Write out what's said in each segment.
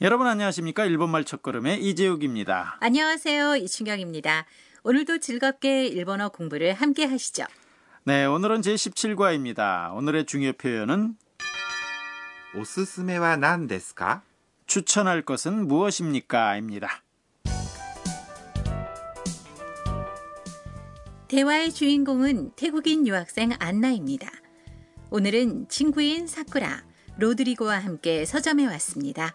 여러분 안녕하십니까? 일본말 첫걸음의 이재욱입니다. 안녕하세요. 이춘경입니다. 오늘도 즐겁게 일본어 공부를 함께 하시죠. 네, 오늘은 제17과입니다. 오늘의 중요 표현은 오스스메와 난데스카? 추천할 것은 무엇입니까?입니다. 대화의 주인공은 태국인 유학생 안나입니다. 오늘은 친구인 사쿠라, 로드리고와 함께 서점에 왔습니다.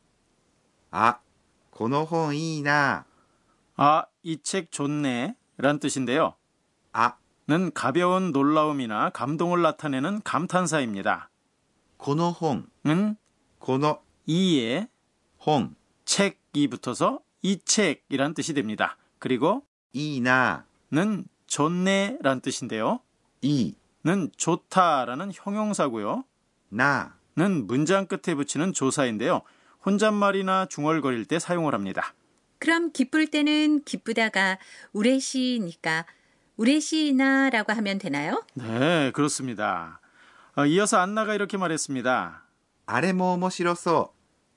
あ、この本いいな。 아, 이 책 좋네. 란 뜻인데요. あ、 는 가벼운 놀라움이나 감동을 나타내는 감탄사입니다. この本、 은 この 이에 本、 책이 붙어서 이 책이란 뜻이 됩니다. 그리고 いいな。 는 좋네란 뜻인데요. いい、 는 좋다라는 형용사고요. な。 는 문장 끝에 붙이는 조사인데요. 혼잣말이나 중얼거릴 때 사용을 합니다. 그럼 기쁠 때는 기쁘다가 우레시니까 우레시나라고 하면 되나요? 네, 그렇습니다. 어, 이어서 안나가 이렇게 말했습니다. 아래 뭐 뭐뭐 싫어서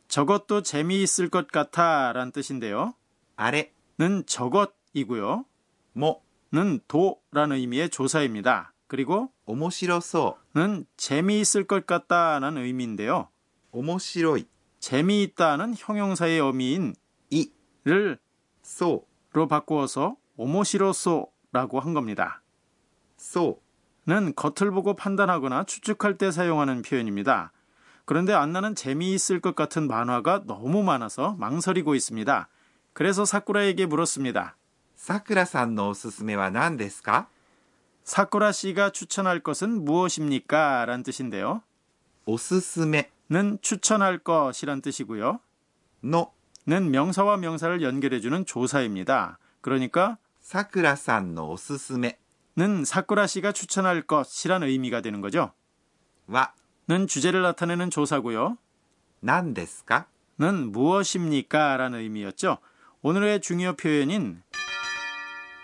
저것도 재미있을 것 같아 란 뜻인데요. 아래는 저것이고요. 뭐는 도라는 의미의 조사입니다. 그리고 오모시로서는 재미있을 것 같다는 의미인데요. 오모시로이 재미있다는 형용사의 어미인 い、 를 そ 로 바꾸어서 오모시로소라고 한 겁니다. う、そ 는 겉을 보고 판단하거나 추측할 때 사용하는 표현입니다. 그런데 안나는 재미있을 것 같은 만화가 너무 많아서 망설이고 있습니다. 그래서 사쿠라에게 물었습니다. う。さくらさんのおすすめは何ですか 사쿠라 씨가 추천할 것은 무엇입니까? 란 뜻인데요. おすすめ 는 추천할 것이란 뜻이고요. の 는 명사와 명사를 연결해주는 조사입니다. 그러니까 さくらさんのおすすめ 는 사쿠라 씨가 추천할 것이란 의미가 되는 거죠. は 는 주제를 나타내는 조사고요. 何ですか 는 무엇입니까? 라는 의미였죠. 오늘의 중요 표현인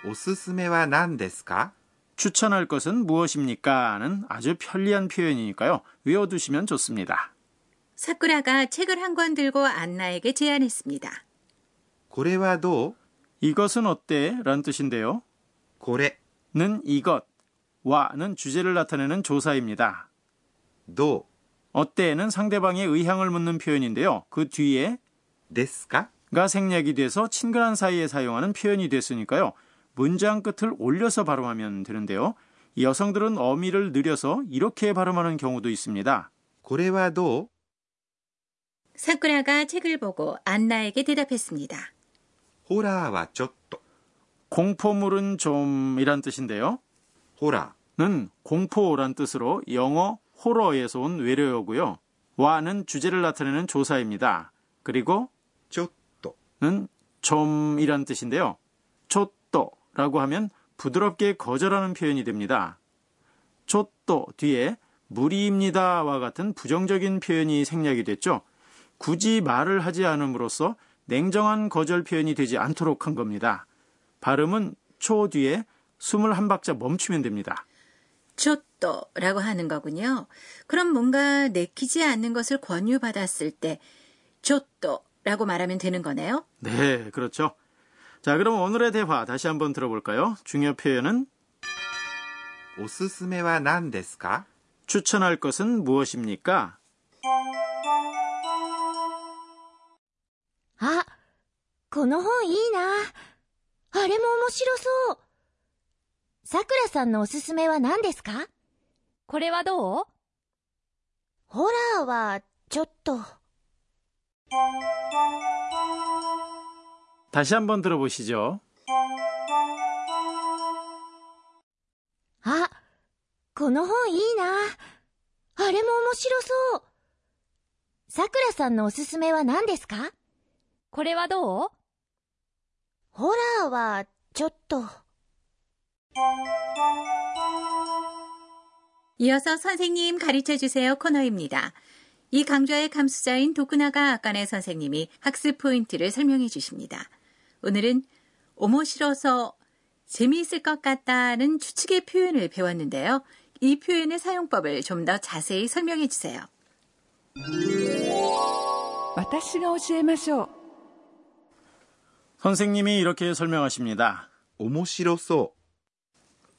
おすすめは何ですか 추천할 것은 무엇입니까? 는 아주 편리한 표현이니까요. 외워두시면 좋습니다. 사쿠라가 책을 한 권 들고 안나에게 제안했습니다. 고래와도 이것은 어때? 라는 뜻인데요. 고래는 이것, 와는 주제를 나타내는 조사입니다. 도 어때는 상대방의 의향을 묻는 표현인데요. 그 뒤에 데스카가 생략이 돼서 친근한 사이에 사용하는 표현이 됐으니까요. 문장 끝을 올려서 발음하면 되는데요. 여성들은 어미를 느려서 이렇게 발음하는 경우도 있습니다. 고래와도 사쿠라가 책을 보고 안나에게 대답했습니다. 호라와 쪼또. 공포물은 좀이란 뜻인데요. 호라는 공포란 뜻으로 영어 호러에서 온 외래어고요. 와는 주제를 나타내는 조사입니다. 그리고 쪼또는 좀이란 뜻인데요. 쪼또라고 하면 부드럽게 거절하는 표현이 됩니다. 쪼또 뒤에 무리입니다와 같은 부정적인 표현이 생략이 됐죠. 굳이 말을 하지 않음으로써 냉정한 거절 표현이 되지 않도록 한 겁니다. 발음은 초 뒤에 숨을 한 박자 멈추면 됩니다. 쫓또라고 하는 거군요. 그럼 뭔가 내키지 않는 것을 권유받았을 때 쫓또라고 말하면 되는 거네요. 네, 그렇죠. 자, 그럼 오늘의 대화 다시 한번 들어볼까요? 중요 표현은 오스스메와 난 데스카? 추천할 것은 무엇입니까? この本いいな。あれも面白そう。さくらさんのおすすめは何ですかこれはどうホラーは、ちょっと。 다시 한번 들어보시죠. あ、この本いいな。あれも面白そう。さくらさんのおすすめは何ですかこれはどう ホラーは、ちょっと。 이어서 선생님 가르쳐 주세요 코너입니다. 이 강좌의 감수자인 도쿠나가 아까네 선생님이 학습 포인트를 설명해 주십니다. 오늘은 오모시러서 재미있을 것 같다는 추측의 표현을 배웠는데요. 이 표현의 사용법을 좀 더 자세히 설명해 주세요. 私が教えましょう 선생님이 이렇게 설명하십니다. 오모시로소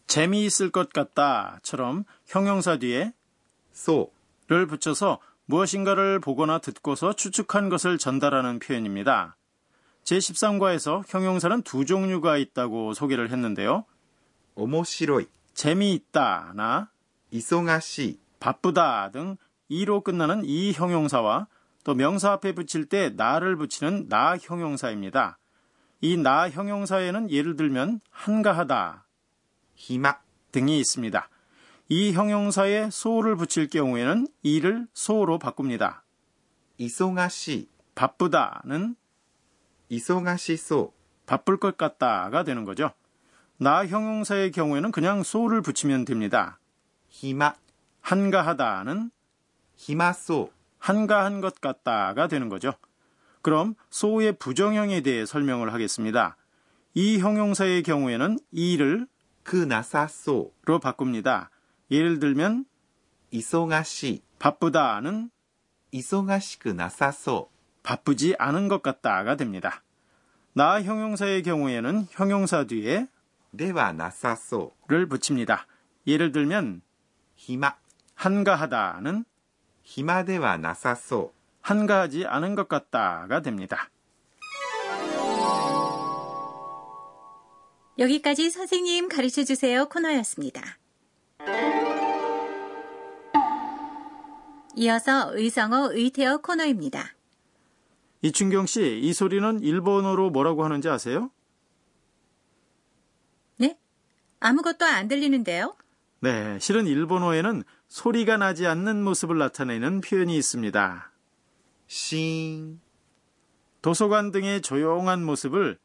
재미있을 것 같다처럼 형용사 뒤에 소를 붙여서 무엇인가를 보거나 듣고서 추측한 것을 전달하는 표현입니다. 제13과에서 형용사는 두 종류가 있다고 소개를 했는데요. 오모시로이 재미있다나 이송아시 바쁘다 등 이로 끝나는 이 형용사와 또 명사 앞에 붙일 때 나를 붙이는 나 형용사입니다. 이 나 형용사에는 예를 들면 한가하다, 희마 등이 있습니다. 이 형용사에 소를 붙일 경우에는 이를 소로 바꿉니다. 이송아시 바쁘다는 이송아시소 바쁠 것 같다가 되는 거죠. 나 형용사의 경우에는 그냥 소를 붙이면 됩니다. 희마 한가하다는 희마소 한가한 것 같다가 되는 거죠. 그럼 소의 부정형에 대해 설명을 하겠습니다. 이 형용사의 경우에는 이를 그나사소로 바꿉니다. 예를 들면 이송아시 바쁘다는 이송아시그나사소 바쁘지 않은 것 같다가 됩니다. 나 형용사의 경우에는 형용사 뒤에 데와나사소를 붙입니다. 예를 들면 히마 한가하다는 히마데와나사소 한가하지 않은 것 같다가 됩니다. 여기까지 선생님 가르쳐 주세요 코너였습니다. 이어서 의성어 의태어 코너입니다. 이춘경 씨, 이 소리는 일본어로 뭐라고 하는지 아세요? 네? 아무것도 안 들리는데요? 네, 실은 일본어에는 소리가 나지 않는 모습을 나타내는 표현이 있습니다. しーん. 도서관 등의 조용한 모습을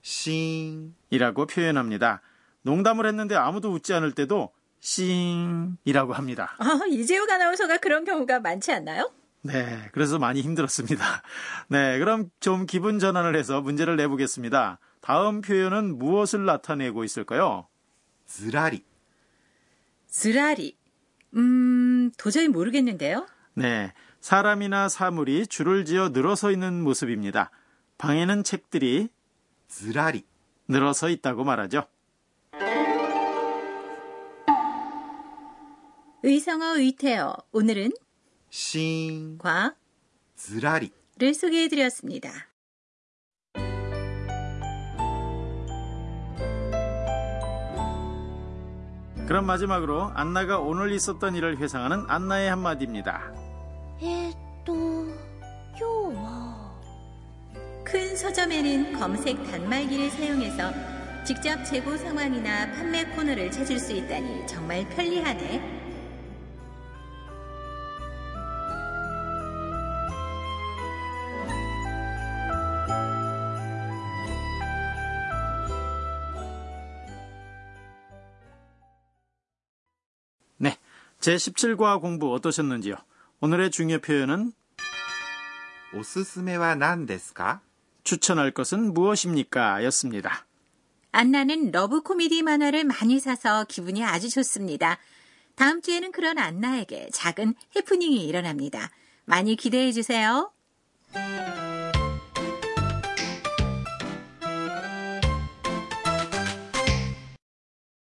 しーん이라고 표현합니다. 농담을 했는데 아무도 웃지 않을 때도 しーん이라고 합니다. 아, 이재욱 아나운서가 그런 경우가 많지 않나요? 네, 그래서 많이 힘들었습니다. 네, 그럼 좀 기분 전환을 해서 문제를 내보겠습니다. 다음 표현은 무엇을 나타내고 있을까요? 쓰라리. 쓰라리. 음, 도저히 모르겠는데요. 네, 사람이나 사물이 줄을 지어 늘어서 있는 모습입니다. 방에는 책들이 즈라리 늘어서 있다고 말하죠. 의성어 위태어 오늘은 싱과 즈라리를 소개해드렸습니다. 그럼 마지막으로 안나가 오늘 있었던 일을 회상하는 안나의 한마디입니다. えーっと、今日は。 큰 서점에는 검색 단말기를 사용해서 직접 재고 상황이나 판매 코너를 찾을 수 있다니 정말 편리하네. 네, 제17과 공부 어떠셨는지요? 오늘의 중요 표현은 おすすめは何ですか? 추천할 것은 무엇입니까? 였습니다. 안나는 러브 코미디 만화를 많이 사서 기분이 아주 좋습니다. 다음 주에는 그런 안나에게 작은 해프닝이 일어납니다. 많이 기대해 주세요.